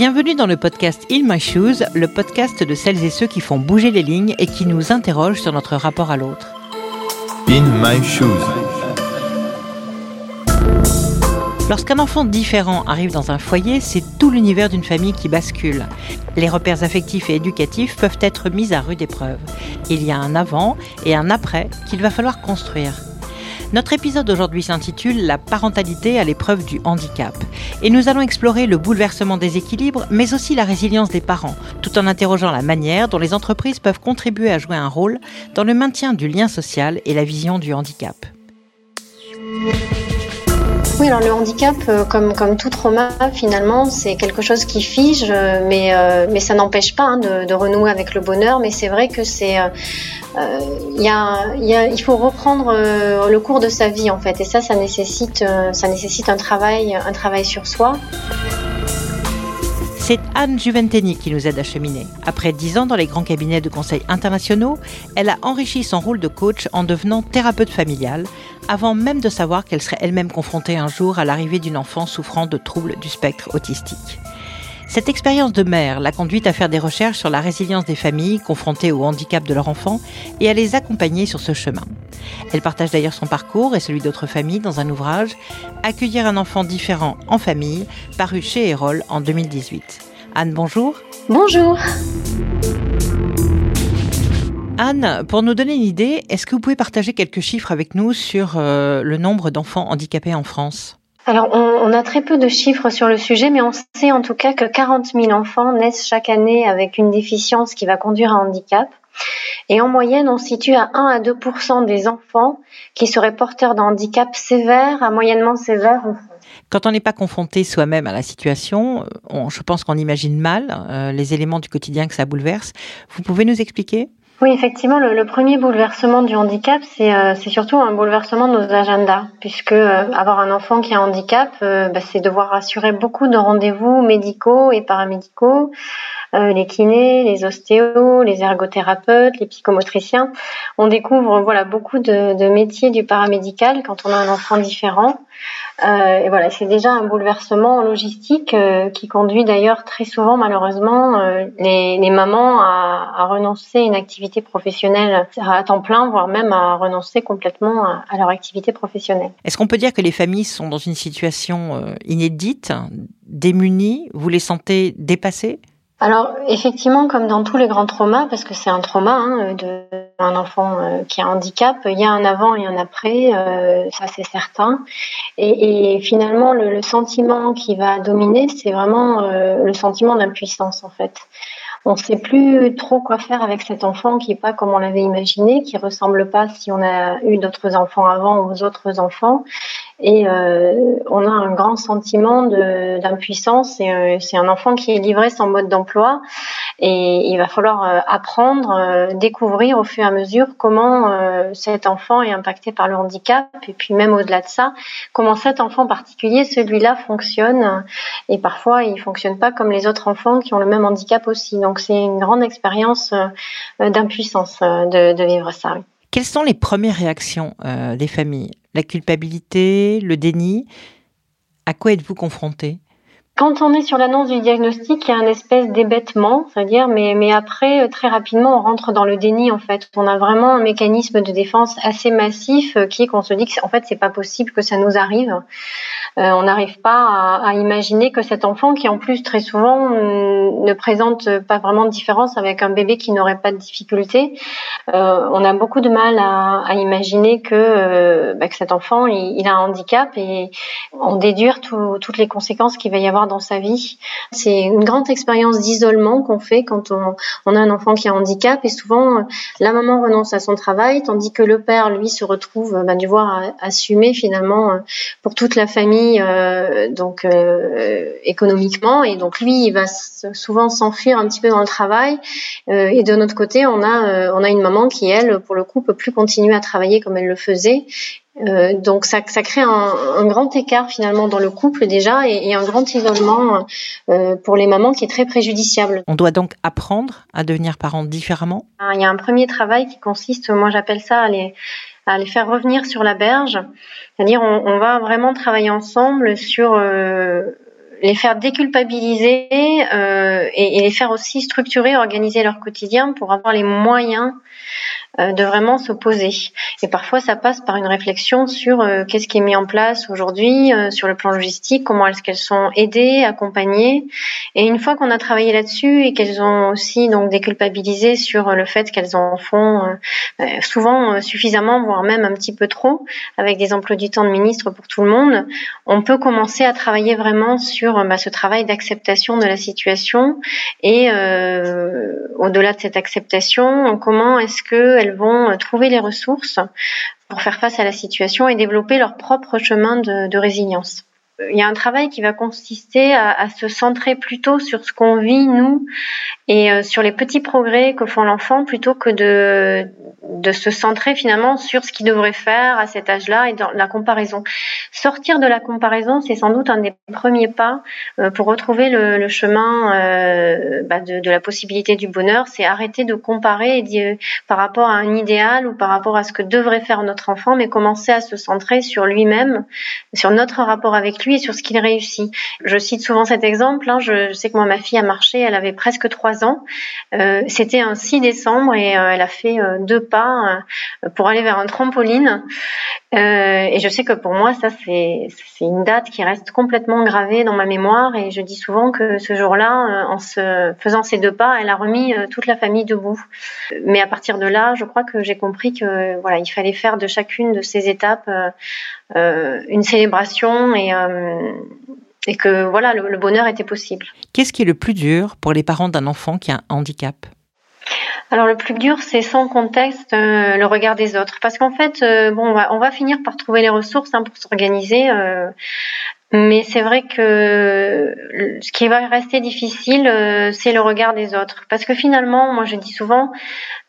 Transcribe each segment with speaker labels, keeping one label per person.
Speaker 1: Bienvenue dans le podcast In My Shoes, le podcast de celles et ceux qui font bouger les lignes et qui nous interrogent sur notre rapport à l'autre.
Speaker 2: In My Shoes.
Speaker 1: Lorsqu'un enfant différent arrive dans un foyer, c'est tout l'univers d'une famille qui bascule. Les repères affectifs et éducatifs peuvent être mis à rude épreuve. Il y a un avant et un après qu'il va falloir construire. Notre épisode aujourd'hui s'intitule La parentalité à l'épreuve du handicap. Et nous allons explorer le bouleversement des équilibres, mais aussi la résilience des parents, tout en interrogeant la manière dont les entreprises peuvent contribuer à jouer un rôle dans le maintien du lien social et la vision du handicap.
Speaker 3: Oui, alors le handicap, euh, comme, tout trauma, finalement, c'est quelque chose qui fige, euh, mais, euh, mais ça n'empêche pas hein, de, renouer avec le bonheur. Mais c'est vrai que c'est, y a, y a, il faut reprendre le cours de sa vie en fait, et ça, ça nécessite, ça nécessite un travail, un travail sur soi.
Speaker 1: C'est Anne Juventeni qui nous aide à cheminer. Après dix ans dans les grands cabinets de conseil internationaux, elle a enrichi son rôle de coach en devenant thérapeute familiale, avant même de savoir qu'elle serait elle-même confrontée un jour à l'arrivée d'une enfant souffrant de troubles du spectre autistique. Cette expérience de mère l'a conduite à faire des recherches sur la résilience des familles confrontées au handicap de leur enfant et à les accompagner sur ce chemin. Elle partage d'ailleurs son parcours et celui d'autres familles dans un ouvrage Accueillir un enfant différent en famille, paru chez Erol en 2018. Anne, bonjour.
Speaker 3: Bonjour.
Speaker 1: Anne, pour nous donner une idée, est-ce que vous pouvez partager quelques chiffres avec nous sur euh, le nombre d'enfants handicapés en France?
Speaker 3: Alors, on, a très peu de chiffres sur le sujet, mais on sait en tout cas que 40 000 enfants naissent chaque année avec une déficience qui va conduire à un handicap. Et en moyenne, on situe à 1 à 2 des enfants qui seraient porteurs d'un handicap sévère à moyennement sévère.
Speaker 1: Quand on n'est pas confronté soi-même à la situation, je pense qu'on imagine mal euh, les éléments du quotidien que ça bouleverse. Vous pouvez nous expliquer?
Speaker 3: Oui, effectivement, le, premier bouleversement du handicap, euh, c'est surtout un bouleversement de nos agendas, puisque euh, avoir un enfant qui a un handicap, bah, c'est devoir assurer beaucoup de rendez-vous médicaux et paramédicaux, euh, les kinés, les ostéos, les ergothérapeutes, les psychomotriciens. On découvre voilà beaucoup de, de métiers du paramédical quand on a un enfant différent. Euh, et voilà, c'est déjà un bouleversement logistique euh, qui conduit d'ailleurs très souvent, malheureusement, euh, les, les, mamans à, à, renoncer à une activité professionnelle à temps plein, voire même à renoncer complètement à, à leur activité professionnelle.
Speaker 1: Est-ce qu'on peut dire que les familles sont dans une situation inédite, démunies? Vous les sentez dépassées?
Speaker 3: Alors effectivement, comme dans tous les grands traumas, parce que c'est un trauma hein, de un enfant euh, qui a un handicap, il y a un avant et un après, euh, ça c'est certain. Et, finalement, le, sentiment qui va dominer, c'est vraiment euh, le sentiment d'impuissance en fait. On ne sait plus trop quoi faire avec cet enfant qui n'est pas comme on l'avait imaginé, qui ressemble pas si on a eu d'autres enfants avant aux autres enfants. Et on a un grand sentiment d'impuissance. C'est un enfant qui est livré sans mode d'emploi. Et il va falloir euh, apprendre, euh, découvrir au fur et à mesure comment euh, cet enfant est impacté par le handicap. Et puis même au-delà de ça, comment cet enfant particulier, celui-là, fonctionne. Et parfois, il fonctionne pas comme les autres enfants qui ont le même handicap aussi. Donc c'est une grande expérience d'impuissance de, de, vivre ça.
Speaker 1: Quelles sont les premières réactions des familles? La culpabilité, le déni? À quoi êtes-vous confronté
Speaker 3: quand on est sur l'annonce du diagnostic, il y a un espèce d'hébétement, c'est-à-dire, mais, après, très rapidement, on rentre dans le déni, en fait. On a vraiment un mécanisme de défense assez massif euh, qui est qu'on se dit que, en fait, c'est pas possible que ça nous arrive. Euh, on n'arrive pas à, imaginer que cet enfant, qui en plus très souvent mm, ne présente pas vraiment de différence avec un bébé qui n'aurait pas de difficulté, euh, on a beaucoup de mal à, imaginer que, euh, bah, que cet enfant, il, a un handicap et on déduire tout, toutes les conséquences qu'il va y avoir dans sa vie. C'est une grande expérience d'isolement qu'on fait quand on, a un enfant qui a un handicap et souvent la maman renonce à son travail tandis que le père lui se retrouve bah, devoir assumer finalement pour toute la famille euh, donc euh, économiquement. Et donc lui il va souvent s'enfuir un petit peu dans le travail. Euh, et de notre côté on a euh, on a une maman qui elle pour le coup peut plus continuer à travailler comme elle le faisait euh, donc ça, ça crée un, un, grand écart finalement dans le couple déjà et, et un grand isolement euh, pour les mamans qui est très préjudiciable.
Speaker 1: On doit donc apprendre à devenir parents différemment?
Speaker 3: Il y a un premier travail qui consiste, moi j'appelle ça à les, à les faire revenir sur la berge, c'est-à-dire on, on, va vraiment travailler ensemble sur... Euh, les faire déculpabiliser euh, et, et, les faire aussi structurer, organiser leur quotidien pour avoir les moyens de vraiment se poser. Et parfois, ça passe par une réflexion sur euh, qu'est-ce qui est mis en place aujourd'hui euh, sur le plan logistique, comment est-ce qu'elles sont aidées, accompagnées. Et une fois qu'on a travaillé là-dessus et qu'elles ont aussi donc déculpabilisé sur le fait qu'elles en font souvent suffisamment, voire même un petit peu trop, avec des emplois du temps de ministre pour tout le monde, on peut commencer à travailler vraiment sur bah, ce travail d'acceptation de la situation et au-delà de cette acceptation, comment est-ce que elles vont euh, trouver les ressources pour faire face à la situation et développer leur propre chemin de, résilience. Il y a un travail qui va consister à, se centrer plutôt sur ce qu'on vit nous et euh, sur les petits progrès que font l'enfant plutôt que de, se centrer finalement sur ce qu'il devrait faire à cet âge-là et dans la comparaison. Sortir de la comparaison, c'est sans doute un des premiers pas euh, pour retrouver le, chemin euh, bah, de, la possibilité du bonheur. C'est arrêter de comparer par rapport à un idéal ou par rapport à ce que devrait faire notre enfant, mais commencer à se centrer sur lui-même, sur notre rapport avec lui sur ce qu'il réussit. Je cite souvent cet exemple. Hein, je, sais que moi, ma fille a marché, elle avait presque trois ans. Euh, C'était un 6 décembre et euh, elle a fait deux pas pour aller vers un trampoline. et je sais que pour moi, ça c'est une date qui reste complètement gravée dans ma mémoire et je dis souvent que ce jour-là, euh, en faisant ces deux pas, elle a remis euh, toute la famille debout. Mais à partir de là, je crois que j'ai compris que voilà, il fallait faire de chacune de ces étapes euh, une célébration et et que voilà, le bonheur était possible.
Speaker 1: Qu'est-ce qui est le plus dur pour les parents d'un enfant qui a un handicap?
Speaker 3: Alors le plus dur, c'est sans contexte euh, le regard des autres, parce qu'en fait, euh, bon, on va, finir par trouver les ressources hein, pour s'organiser. Euh, mais c'est vrai que ce qui va rester difficile, c'est le regard des autres. Parce que finalement, moi je dis souvent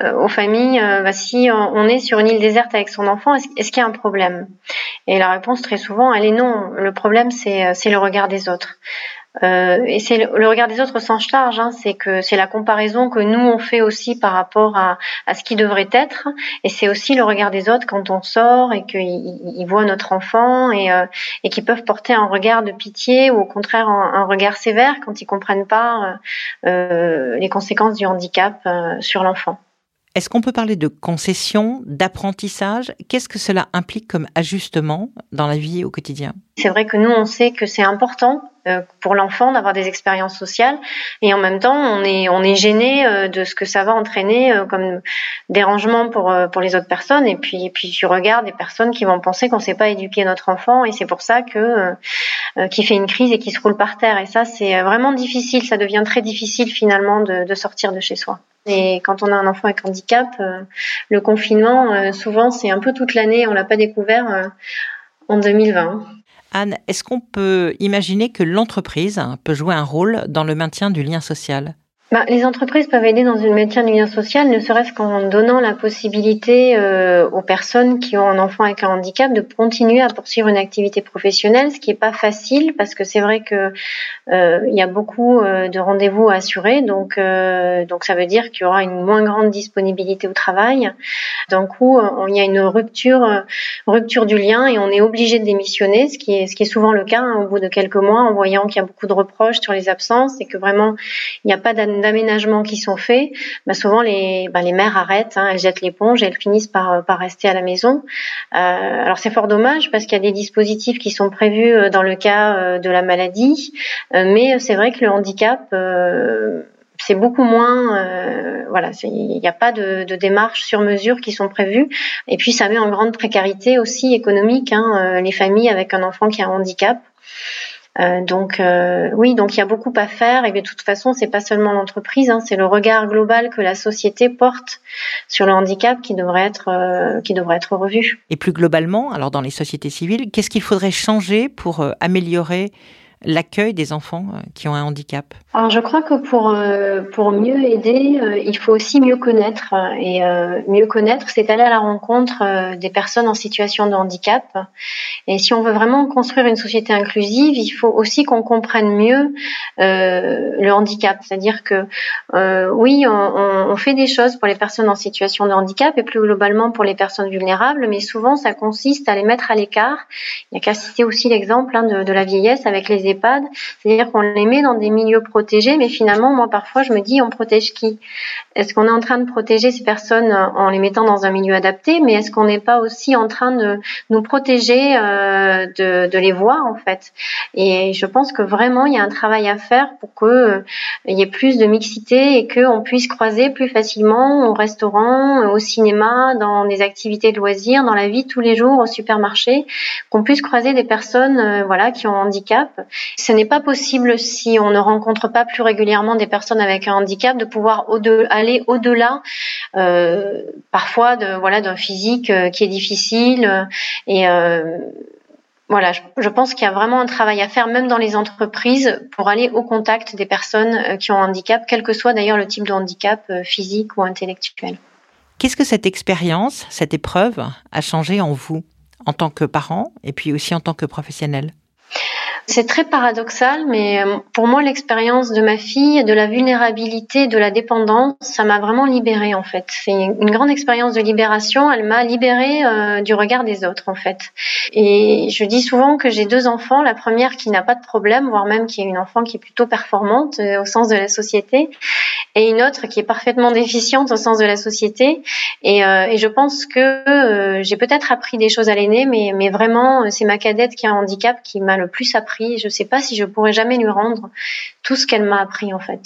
Speaker 3: aux familles, bah, si on est sur une île déserte avec son enfant, est-ce qu'il y a un problème? Et la réponse très souvent, elle est non. Le problème, c'est le regard des autres. Euh, et c'est le, regard des autres sans charge, hein, c'est que c'est la comparaison que nous on fait aussi par rapport à, à ce qui devrait être, et c'est aussi le regard des autres quand on sort et qu'ils voient notre enfant et, euh, et qu'ils peuvent porter un regard de pitié ou au contraire un, regard sévère quand ils comprennent pas euh les conséquences du handicap euh, sur l'enfant.
Speaker 1: Est-ce qu'on peut parler de concession, d'apprentissage? Qu'est-ce que cela implique comme ajustement dans la vie au quotidien?
Speaker 3: C'est vrai que nous, on sait que c'est important euh, pour l'enfant d'avoir des expériences sociales. Et en même temps on est gêné euh, de ce que ça va entraîner euh, comme dérangement pour pour les autres personnes. Et puis puis tu regardes des personnes qui vont penser qu'on sait pas éduquer notre enfant. Et c'est pour ça que qui fait une crise et qui se roule par terre. Et ça c'est vraiment difficile. Ça devient très difficile finalement de sortir de chez soi et quand on a un enfant avec handicap le confinement souvent c'est un peu toute l'année on l'a pas découvert en 2020
Speaker 1: Anne, est-ce qu'on peut imaginer que l'entreprise peut jouer un rôle dans le maintien du lien social?
Speaker 3: Bah, les entreprises peuvent aider dans le maintien du lien social, ne serait-ce qu'en donnant la possibilité euh, aux personnes qui ont un enfant avec un handicap de continuer à poursuivre une activité professionnelle, ce qui n'est pas facile parce que c'est vrai que euh, il y a beaucoup euh, de rendez-vous à assurer, donc donc ça veut dire qu'il y aura une moins grande disponibilité au travail. D'un coup, il y a une rupture rupture du lien et on est obligé de démissionner, ce qui est ce qui est souvent le cas hein, au bout de quelques mois, en voyant qu'il y a beaucoup de reproches sur les absences et que vraiment il n'y a pas d'aménagements qui sont faits, bah souvent les, bah les mères arrêtent, hein, elles jettent l'éponge et elles finissent par, par rester à la maison. Euh, alors c'est fort dommage parce qu'il y a des dispositifs qui sont prévus euh, dans le cas euh, de la maladie, euh, mais c'est vrai que le handicap c'est beaucoup moins, euh, voilà, il n'y a pas de, de démarches sur mesure qui sont prévues. Et puis ça met en grande précarité aussi économique hein, les familles avec un enfant qui a un handicap. Euh, donc euh, oui, donc il y a beaucoup à faire et de toute façon, c'est pas seulement l'entreprise, hein, c'est le regard global que la société porte sur le handicap qui devrait être euh, qui devrait être revu.
Speaker 1: Et plus globalement, alors dans les sociétés civiles, qu'est-ce qu'il faudrait changer pour améliorer l'accueil des enfants euh, qui ont un handicap
Speaker 3: Alors je crois que pour, euh, pour mieux aider, euh, il faut aussi mieux connaître. Et mieux connaître, c'est aller à la rencontre des personnes en situation de handicap. Et si on veut vraiment construire une société inclusive, il faut aussi qu'on comprenne mieux le handicap. C'est-à-dire que oui, on, fait des choses pour les personnes en situation de handicap et plus globalement pour les personnes vulnérables, mais souvent ça consiste à les mettre à l'écart. Il y a qu'à citer aussi l'exemple hein, de, de la vieillesse avec les C'est-à-dire qu'on les met dans des milieux protégés, mais finalement, moi parfois, je me dis, on protège qui? Est-ce qu'on est en train de protéger ces personnes en les mettant dans un milieu adapté, mais est-ce qu'on n'est pas aussi en train de nous protéger euh, de, les voir en fait? Et je pense que vraiment, il y a un travail à faire pour que euh, y ait plus de mixité et qu'on puisse croiser plus facilement au restaurant, au cinéma, dans des activités de loisirs, dans la vie tous les jours, au supermarché, qu'on puisse croiser des personnes euh, voilà qui ont un handicap. Ce n'est pas possible si on ne rencontre pas plus régulièrement des personnes avec un handicap de pouvoir aller au-delà euh, parfois de voilà d'un physique euh, qui est difficile et voilà, je, pense qu'il y a vraiment un travail à faire, même dans les entreprises, pour aller au contact des personnes qui ont un handicap, quel que soit d'ailleurs le type de handicap physique ou intellectuel.
Speaker 1: Qu'est-ce que cette expérience, cette épreuve a changé en vous, en tant que parent et puis aussi en tant que professionnel?
Speaker 3: C'est très paradoxal, mais euh, pour moi, l'expérience de ma fille, de la vulnérabilité, de la dépendance, ça m'a vraiment libérée en fait. C'est une grande expérience de libération. Elle m'a libérée euh, du regard des autres en fait. Et je dis souvent que j'ai deux enfants. La première qui n'a pas de problème, voire même qui est une enfant qui est plutôt performante euh, au sens de la société, et une autre qui est parfaitement déficiente au sens de la société. Et, et je pense que j'ai peut-être appris des choses à l'aîné, mais, mais vraiment, c'est ma cadette qui a un handicap qui m'a le plus appris je ne sais pas si je pourrais jamais lui rendre tout ce qu'elle m'a appris en fait.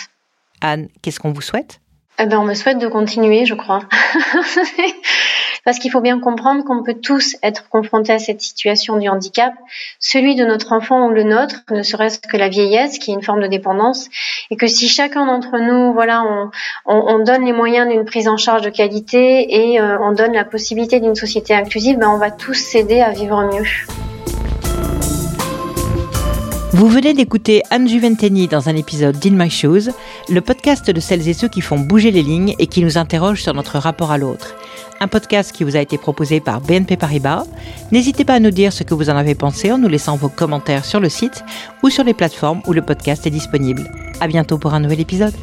Speaker 1: Anne, qu'est-ce qu'on vous souhaite?
Speaker 3: Eh ben, on me souhaite de continuer, je crois. Parce qu'il faut bien comprendre qu'on peut tous être confrontés à cette situation du handicap, celui de notre enfant ou le nôtre, ne serait-ce que la vieillesse, qui est une forme de dépendance, et que si chacun d'entre nous, voilà, on, on, donne les moyens d'une prise en charge de qualité et euh, on donne la possibilité d'une société inclusive, ben on va tous s'aider à vivre mieux.
Speaker 1: Vous venez d'écouter Anne Juventeni dans un épisode d'In My Shoes, le podcast de celles et ceux qui font bouger les lignes et qui nous interrogent sur notre rapport à l'autre. Un podcast qui vous a été proposé par BNP Paribas. N'hésitez pas à nous dire ce que vous en avez pensé en nous laissant vos commentaires sur le site ou sur les plateformes où le podcast est disponible. À bientôt pour un nouvel épisode.